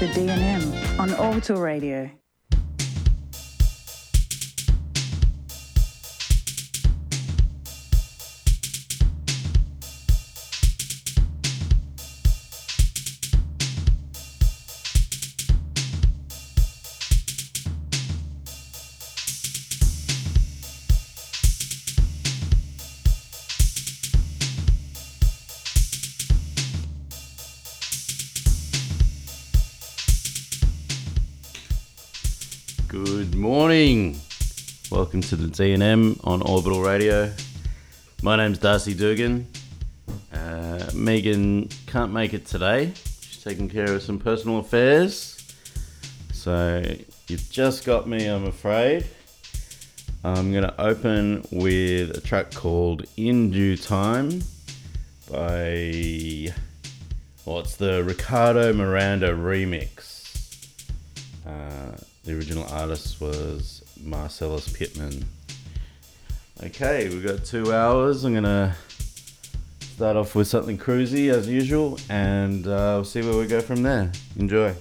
The DNM on Orbital Radio. Morning. Welcome to the DNM on Orbital Radio. My name's Darcy Doogan. Uh, Megan can't make it today. She's taking care of some personal affairs. So you've just got me, I'm afraid. I'm going to open with a track called In Due Time by. Well, the Ricardo Miranda remix. Uh, the original artist was Marcellus Pittman. Okay, we've got two hours. I'm gonna start off with something cruisy as usual, and uh, we'll see where we go from there. Enjoy.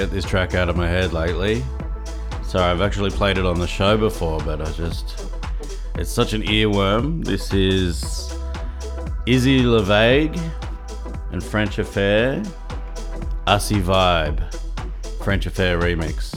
Get this track out of my head lately. Sorry, I've actually played it on the show before, but I just. It's such an earworm. This is Izzy La Vague and French Affair. Asi Vibe. French Affair remix.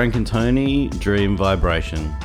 Frank and Tony Dream Vibration.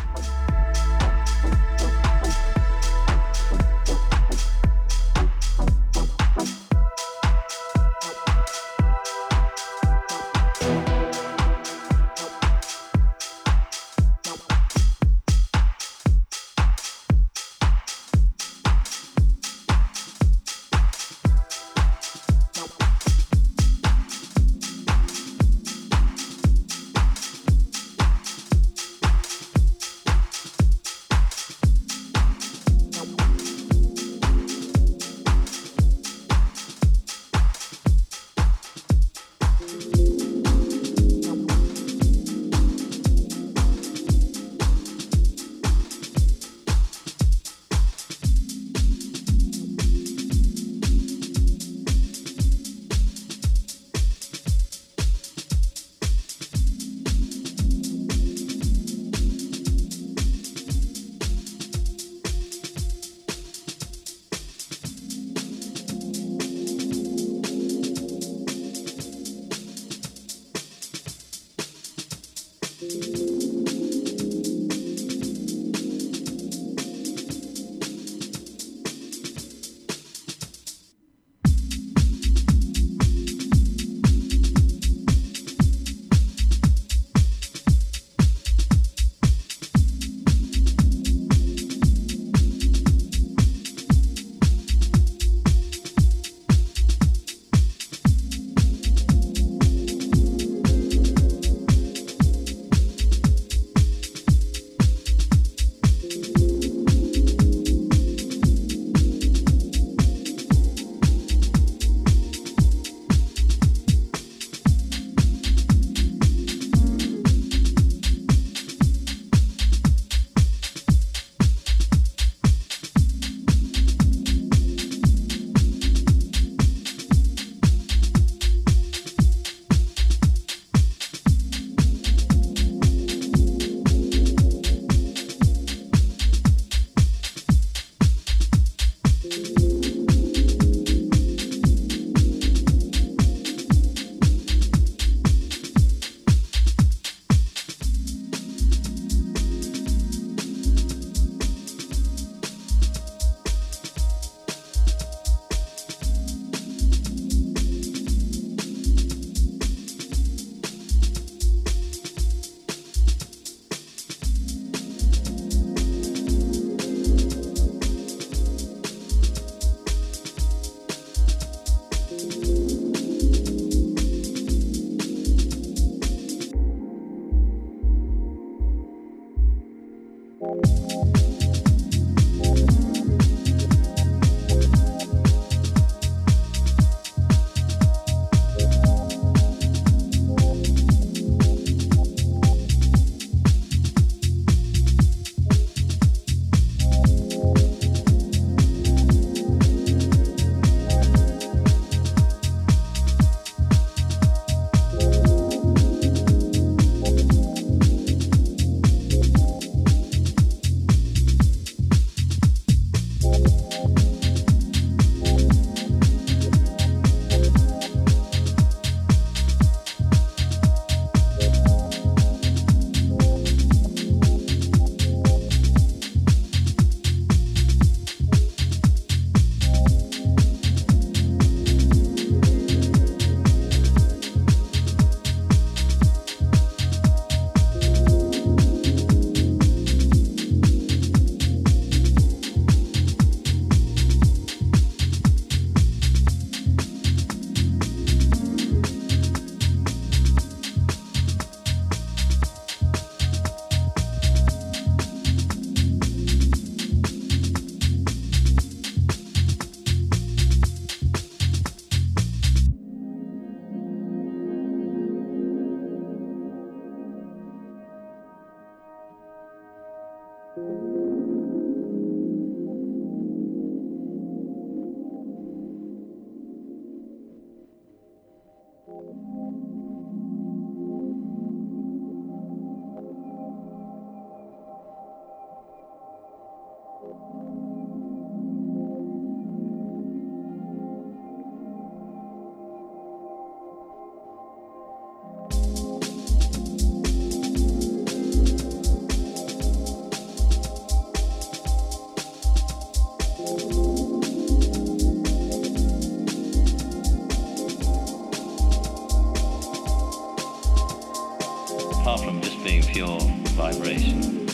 Pure vibration.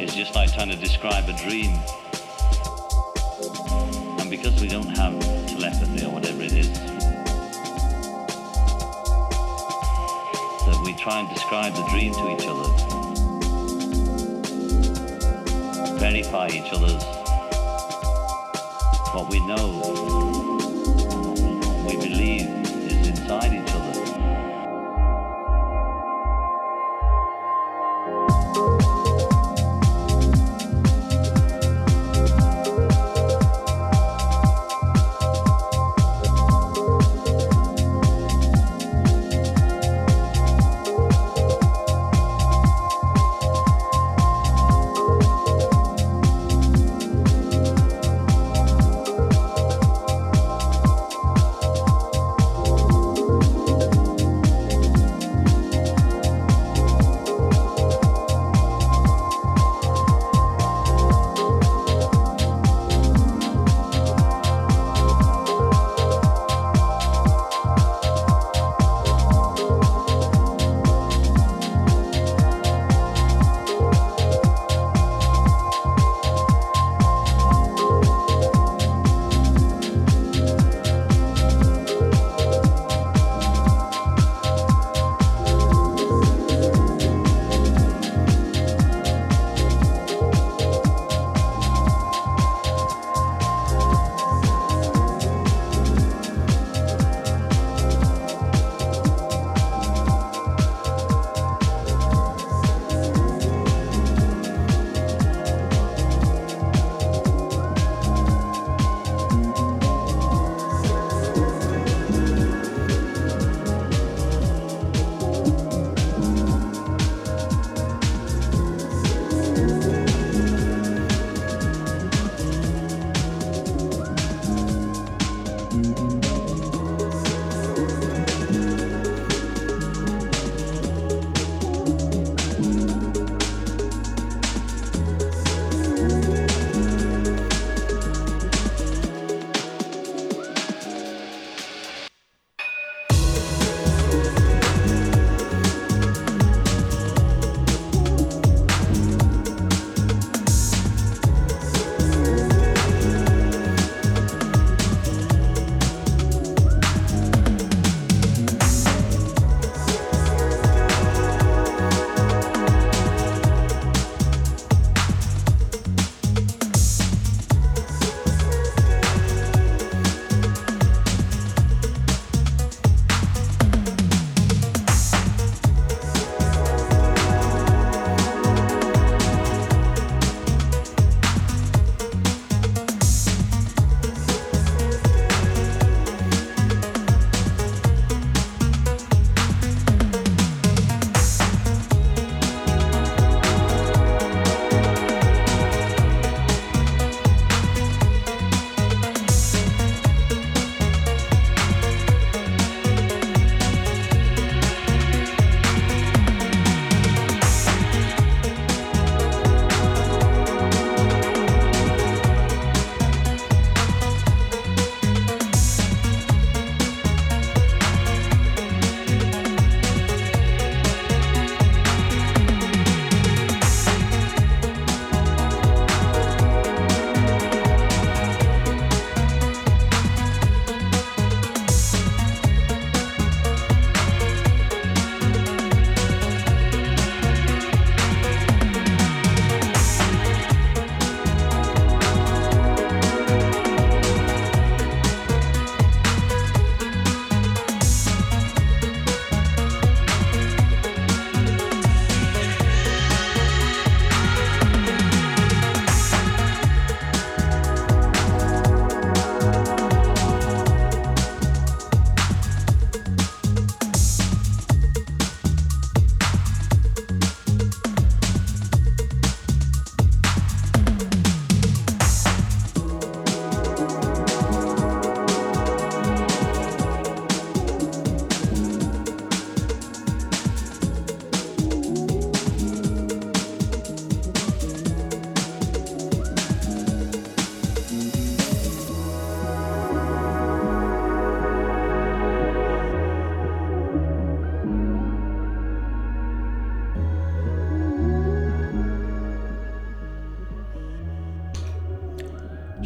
It's just like trying to describe a dream. And because we don't have telepathy or whatever it is, that we try and describe the dream to each other, verify each other's what we know,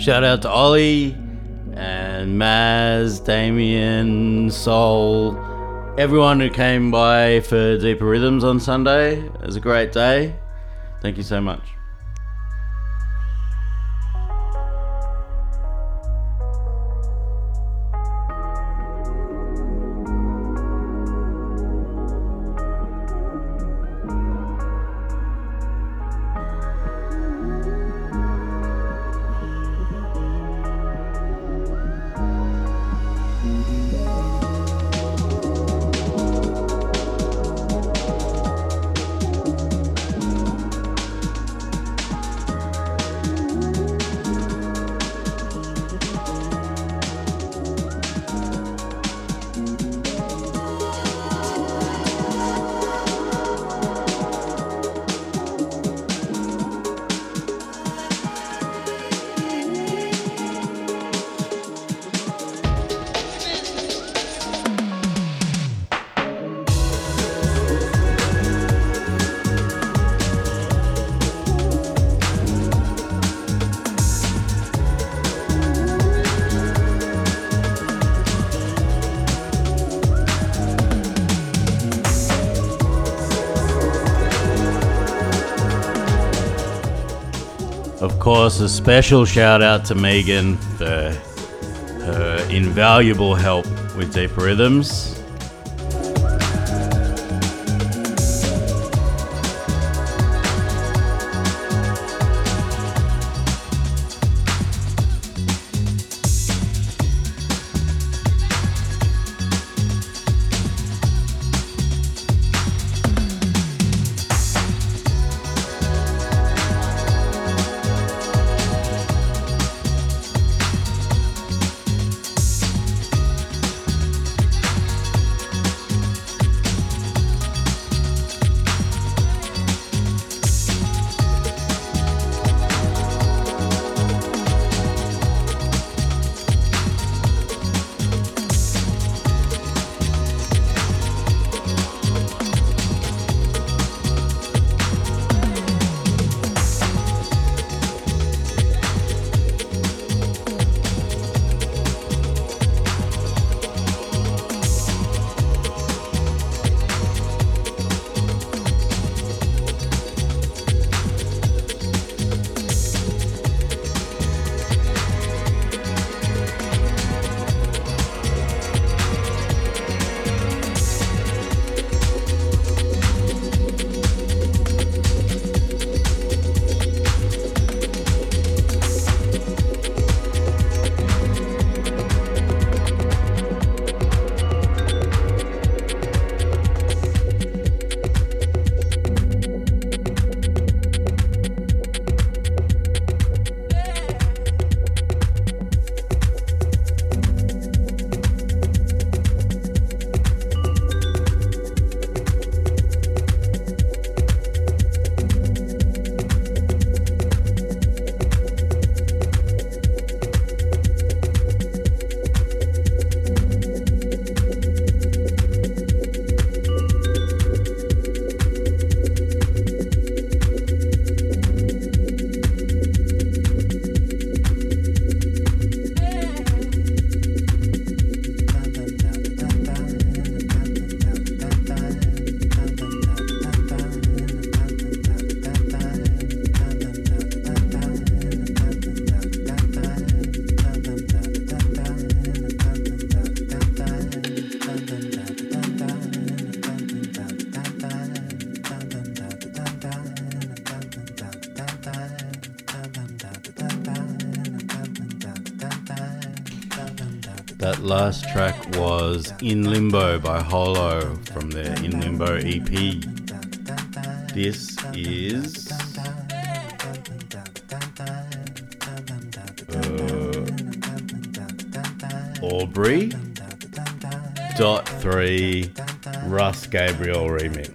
Shout out to Ollie and Maz, Damien, Sol, everyone who came by for Deeper Rhythms on Sunday. It was a great day. Thank you so much. A special shout out to Megan for her invaluable help with Deep Rhythms. Last track was In Limbo by Holo from their In Limbo EP. This is. Uh, Aubrey. Dot 3 Russ Gabriel remix.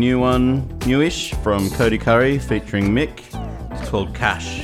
New one, newish from Cody Currie featuring MiK. It's called Cash.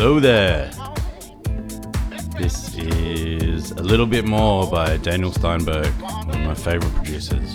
Hello there. This is a little bit more by Daniel Steinberg, one of my favorite producers.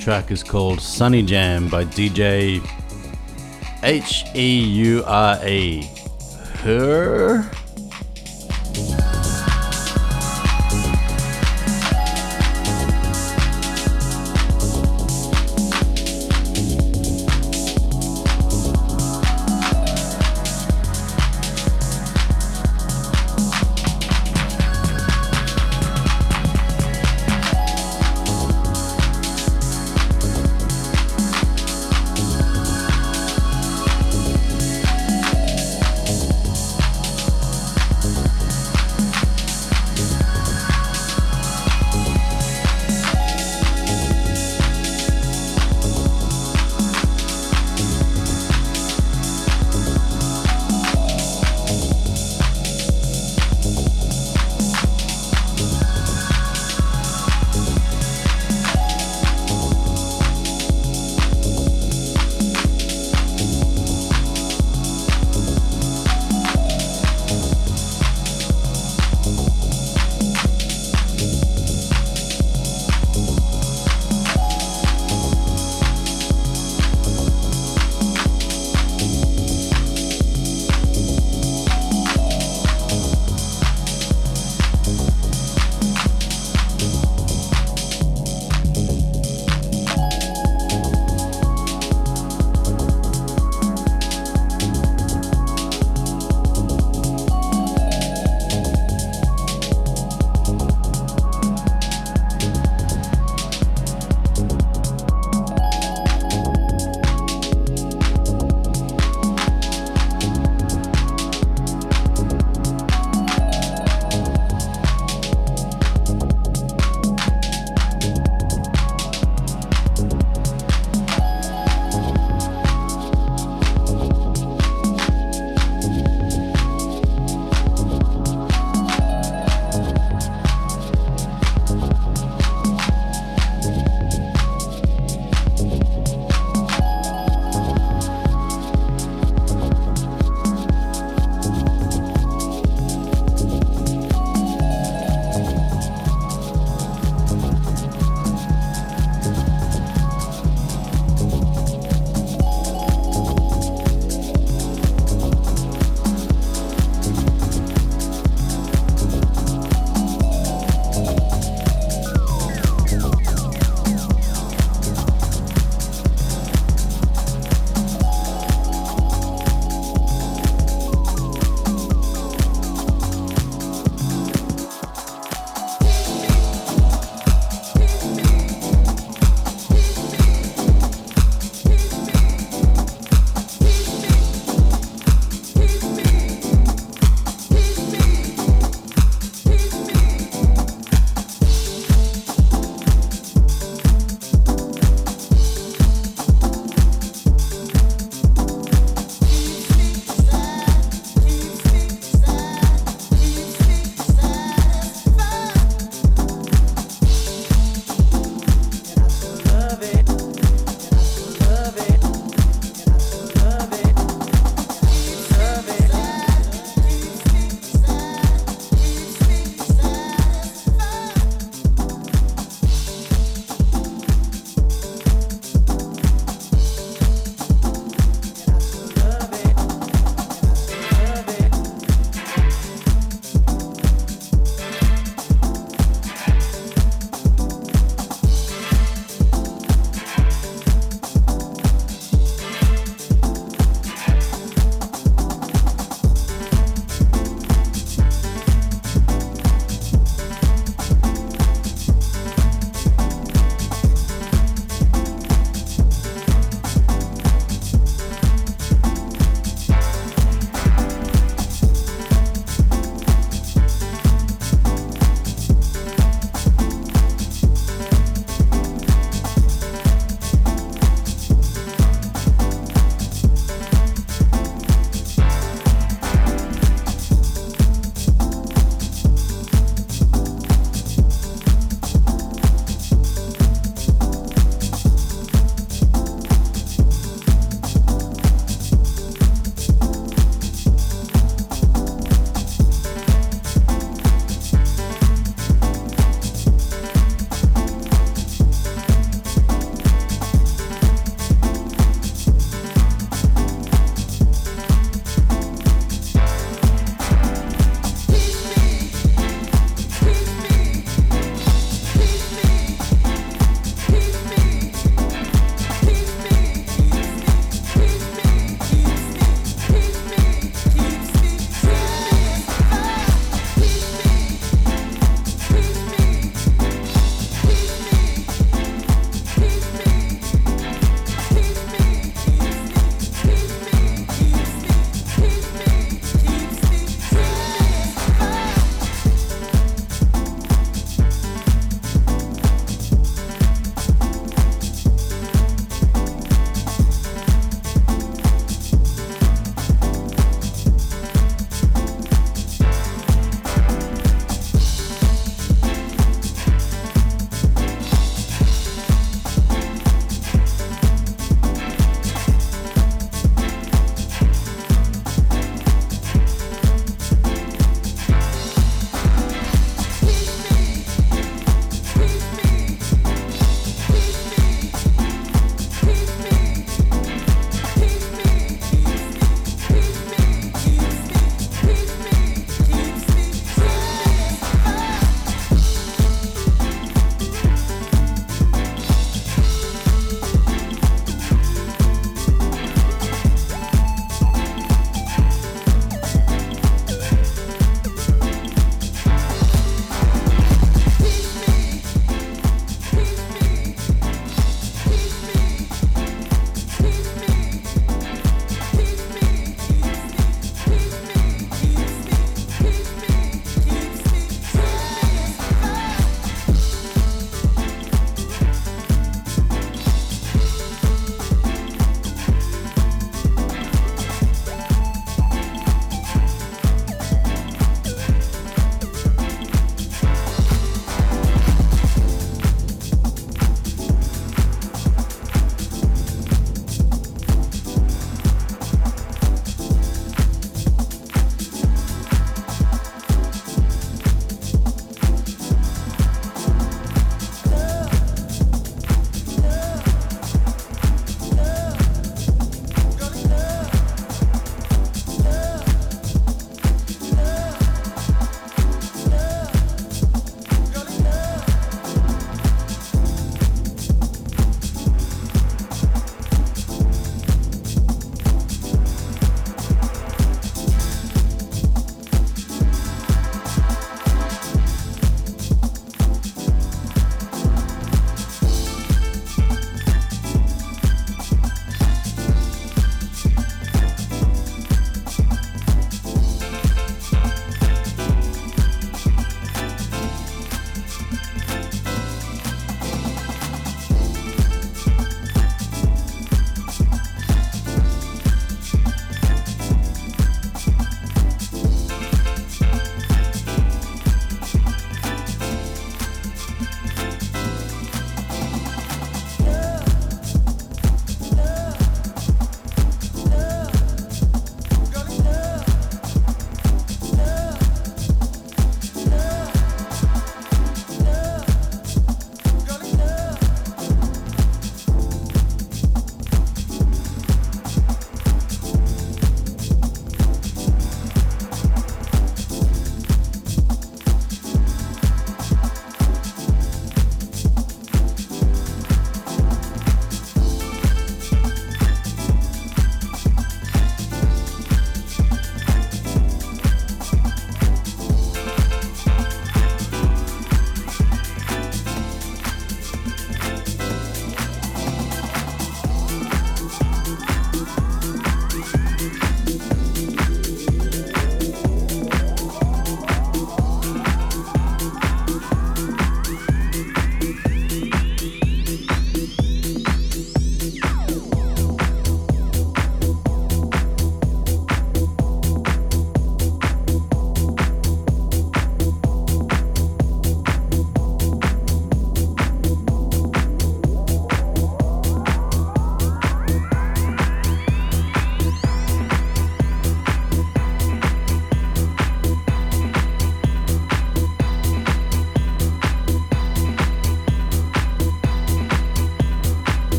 Track is called Sunny Jam by DJ H E U R E. Her.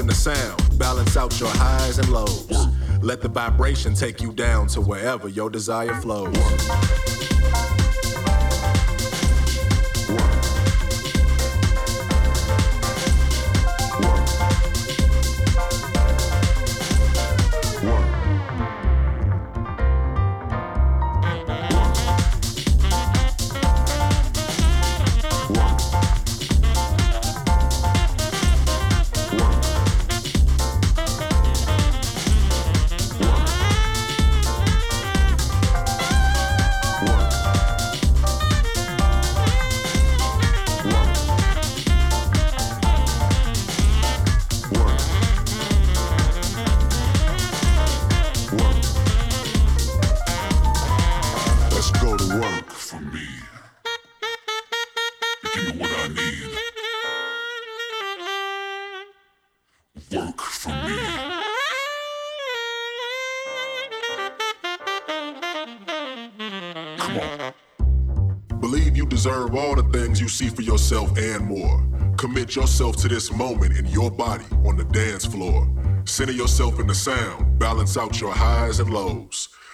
In the sound, balance out your highs and lows. Let the vibration take you down to wherever your desire flows. See for yourself and more. Commit yourself to this moment in your body on the dance floor. Center yourself in the sound, balance out your highs and lows.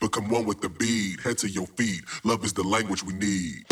Become one with the beat, head to your feet. Love is the language we need.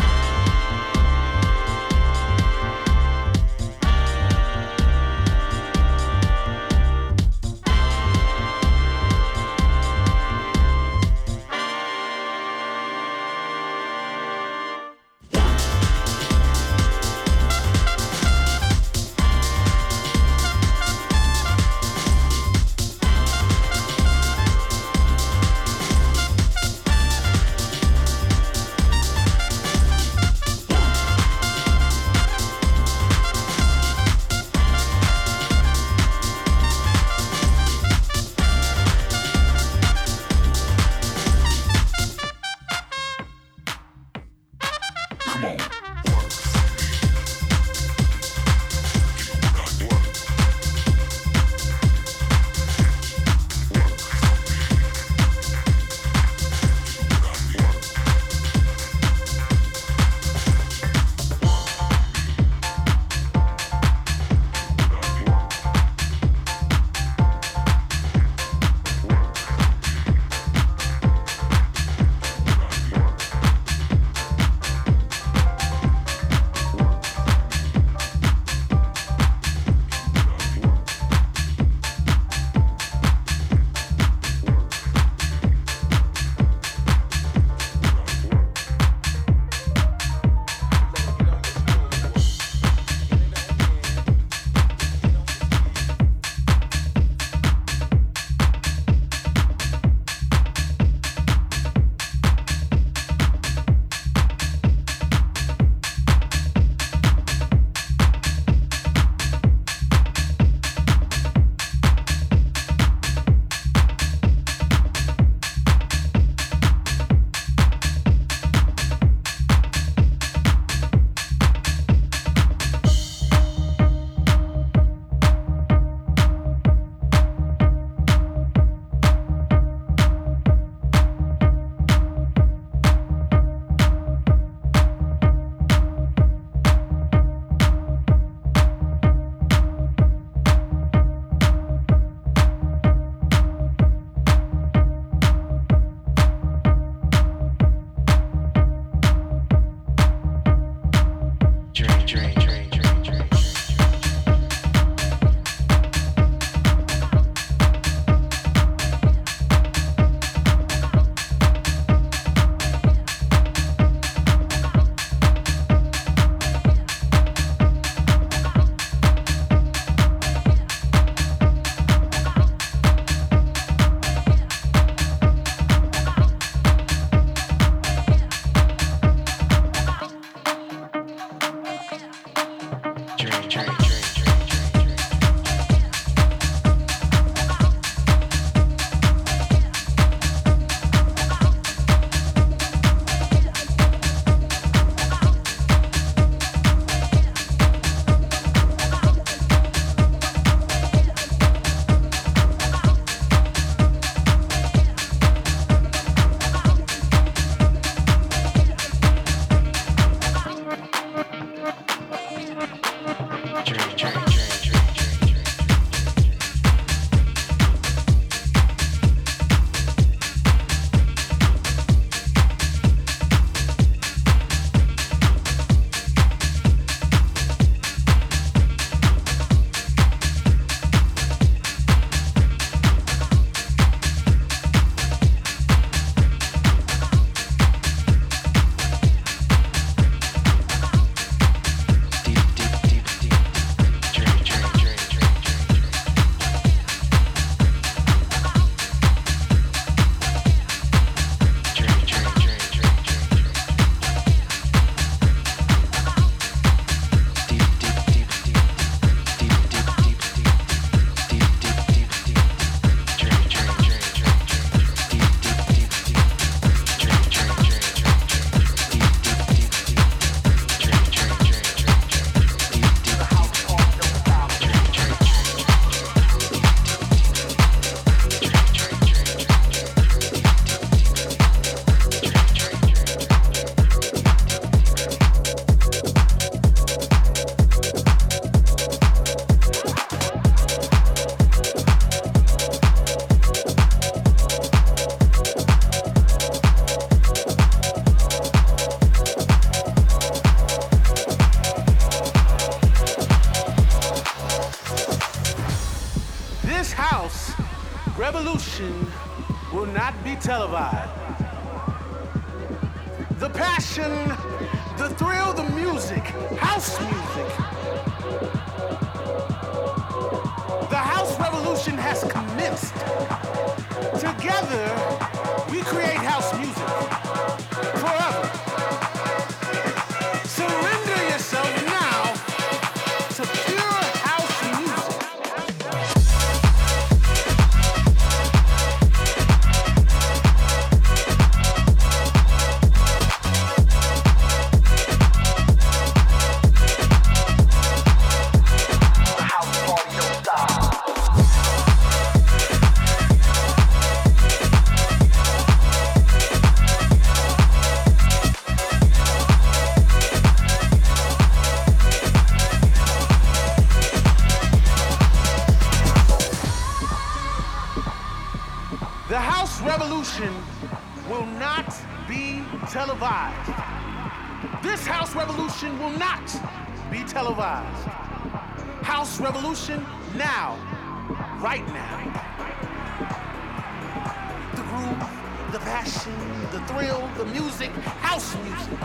The groove, the passion, the thrill, the music, house music.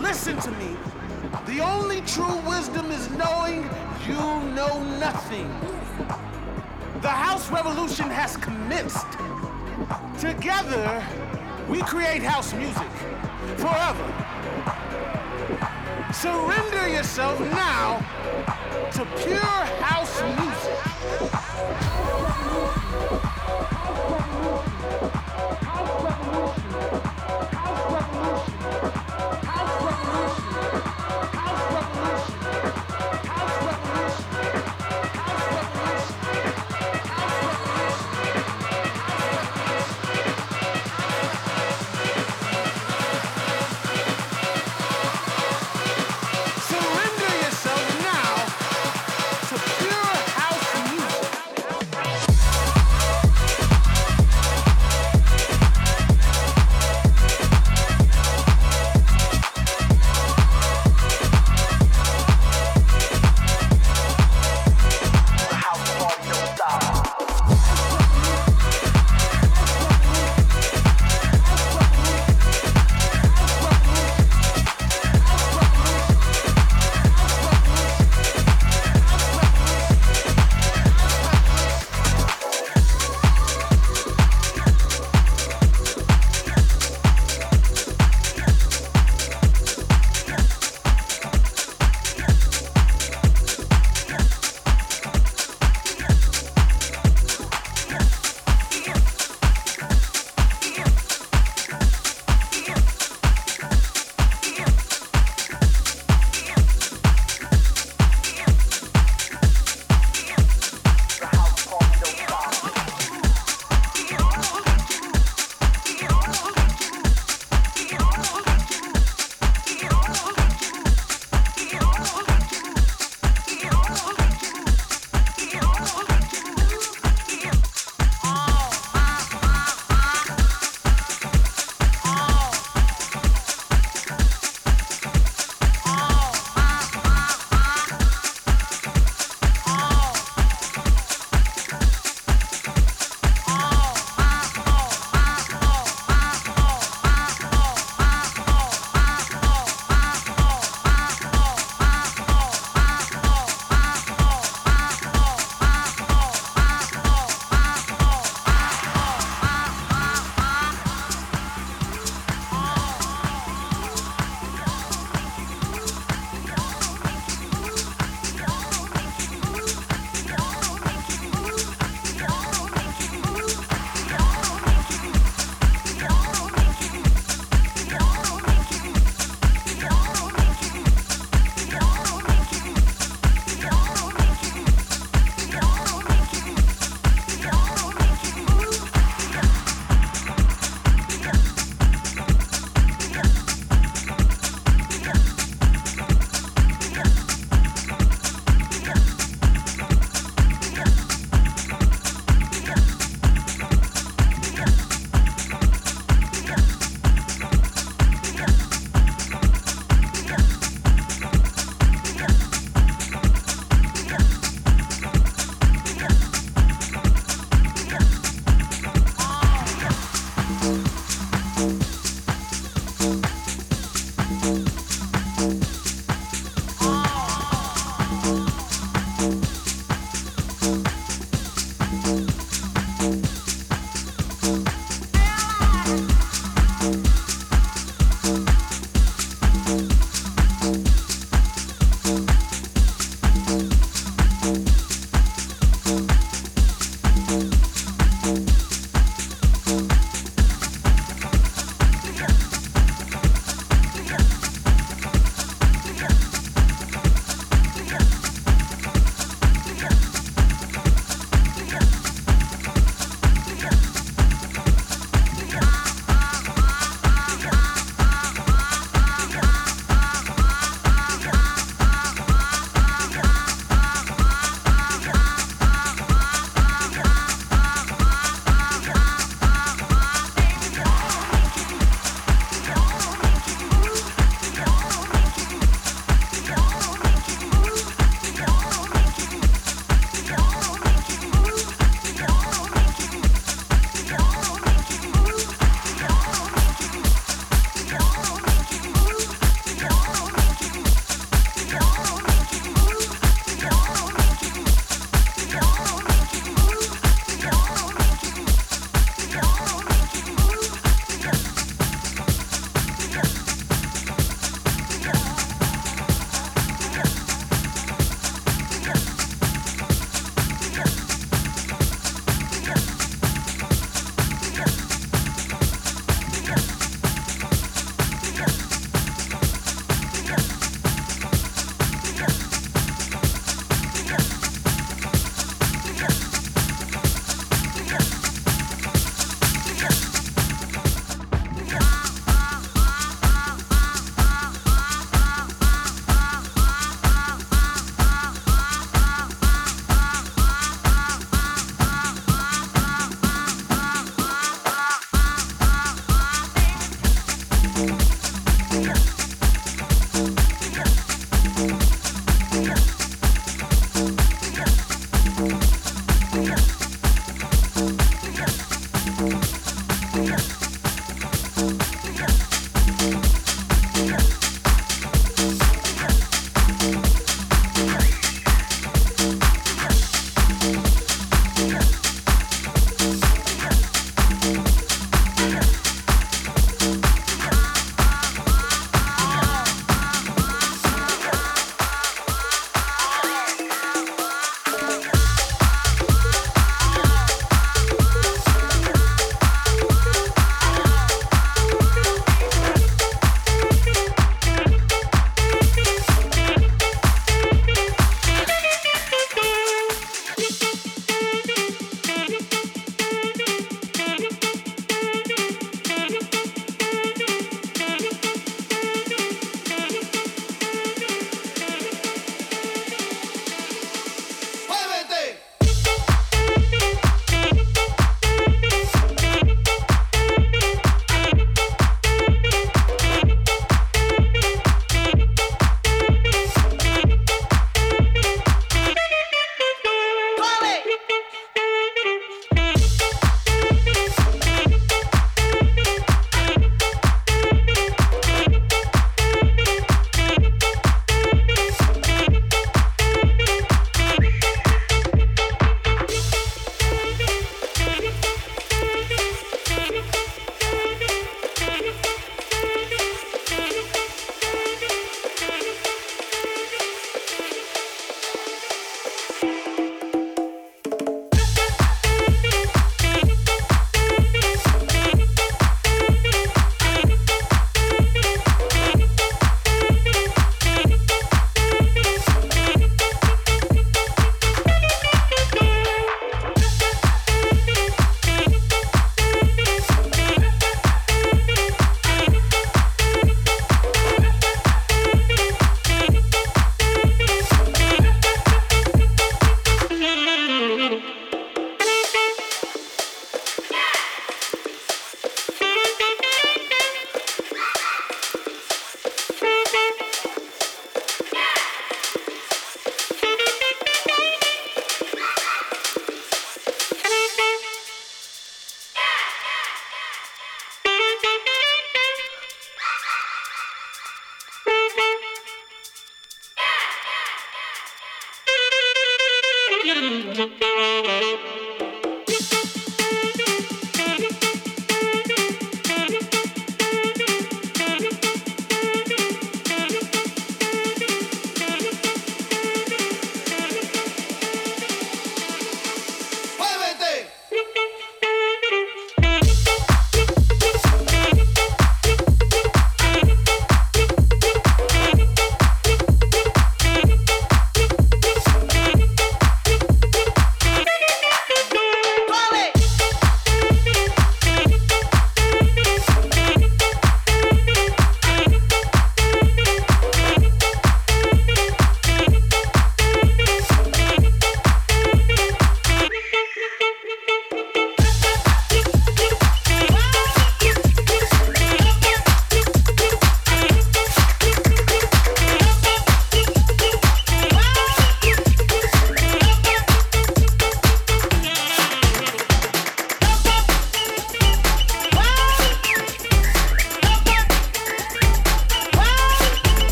Listen to me. The only true wisdom is knowing you know nothing. The house revolution has commenced. Together, we create house music forever. Surrender yourself now to pure house music.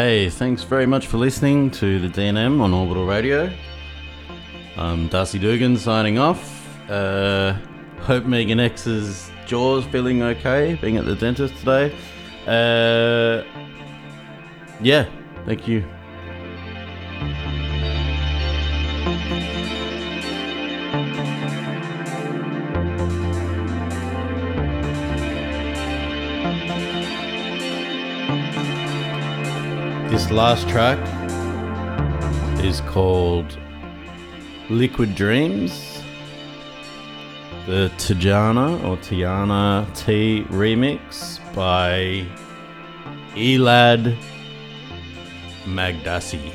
Okay, thanks very much for listening to the DNM on Orbital Radio. I'm Darcy Doogan signing off. Uh, hope Megan X's jaw's feeling okay, being at the dentist today. Uh, yeah, thank you. Last track is called Liquid Dreams. The Tajana or Tiana T remix by Elad Magdasi.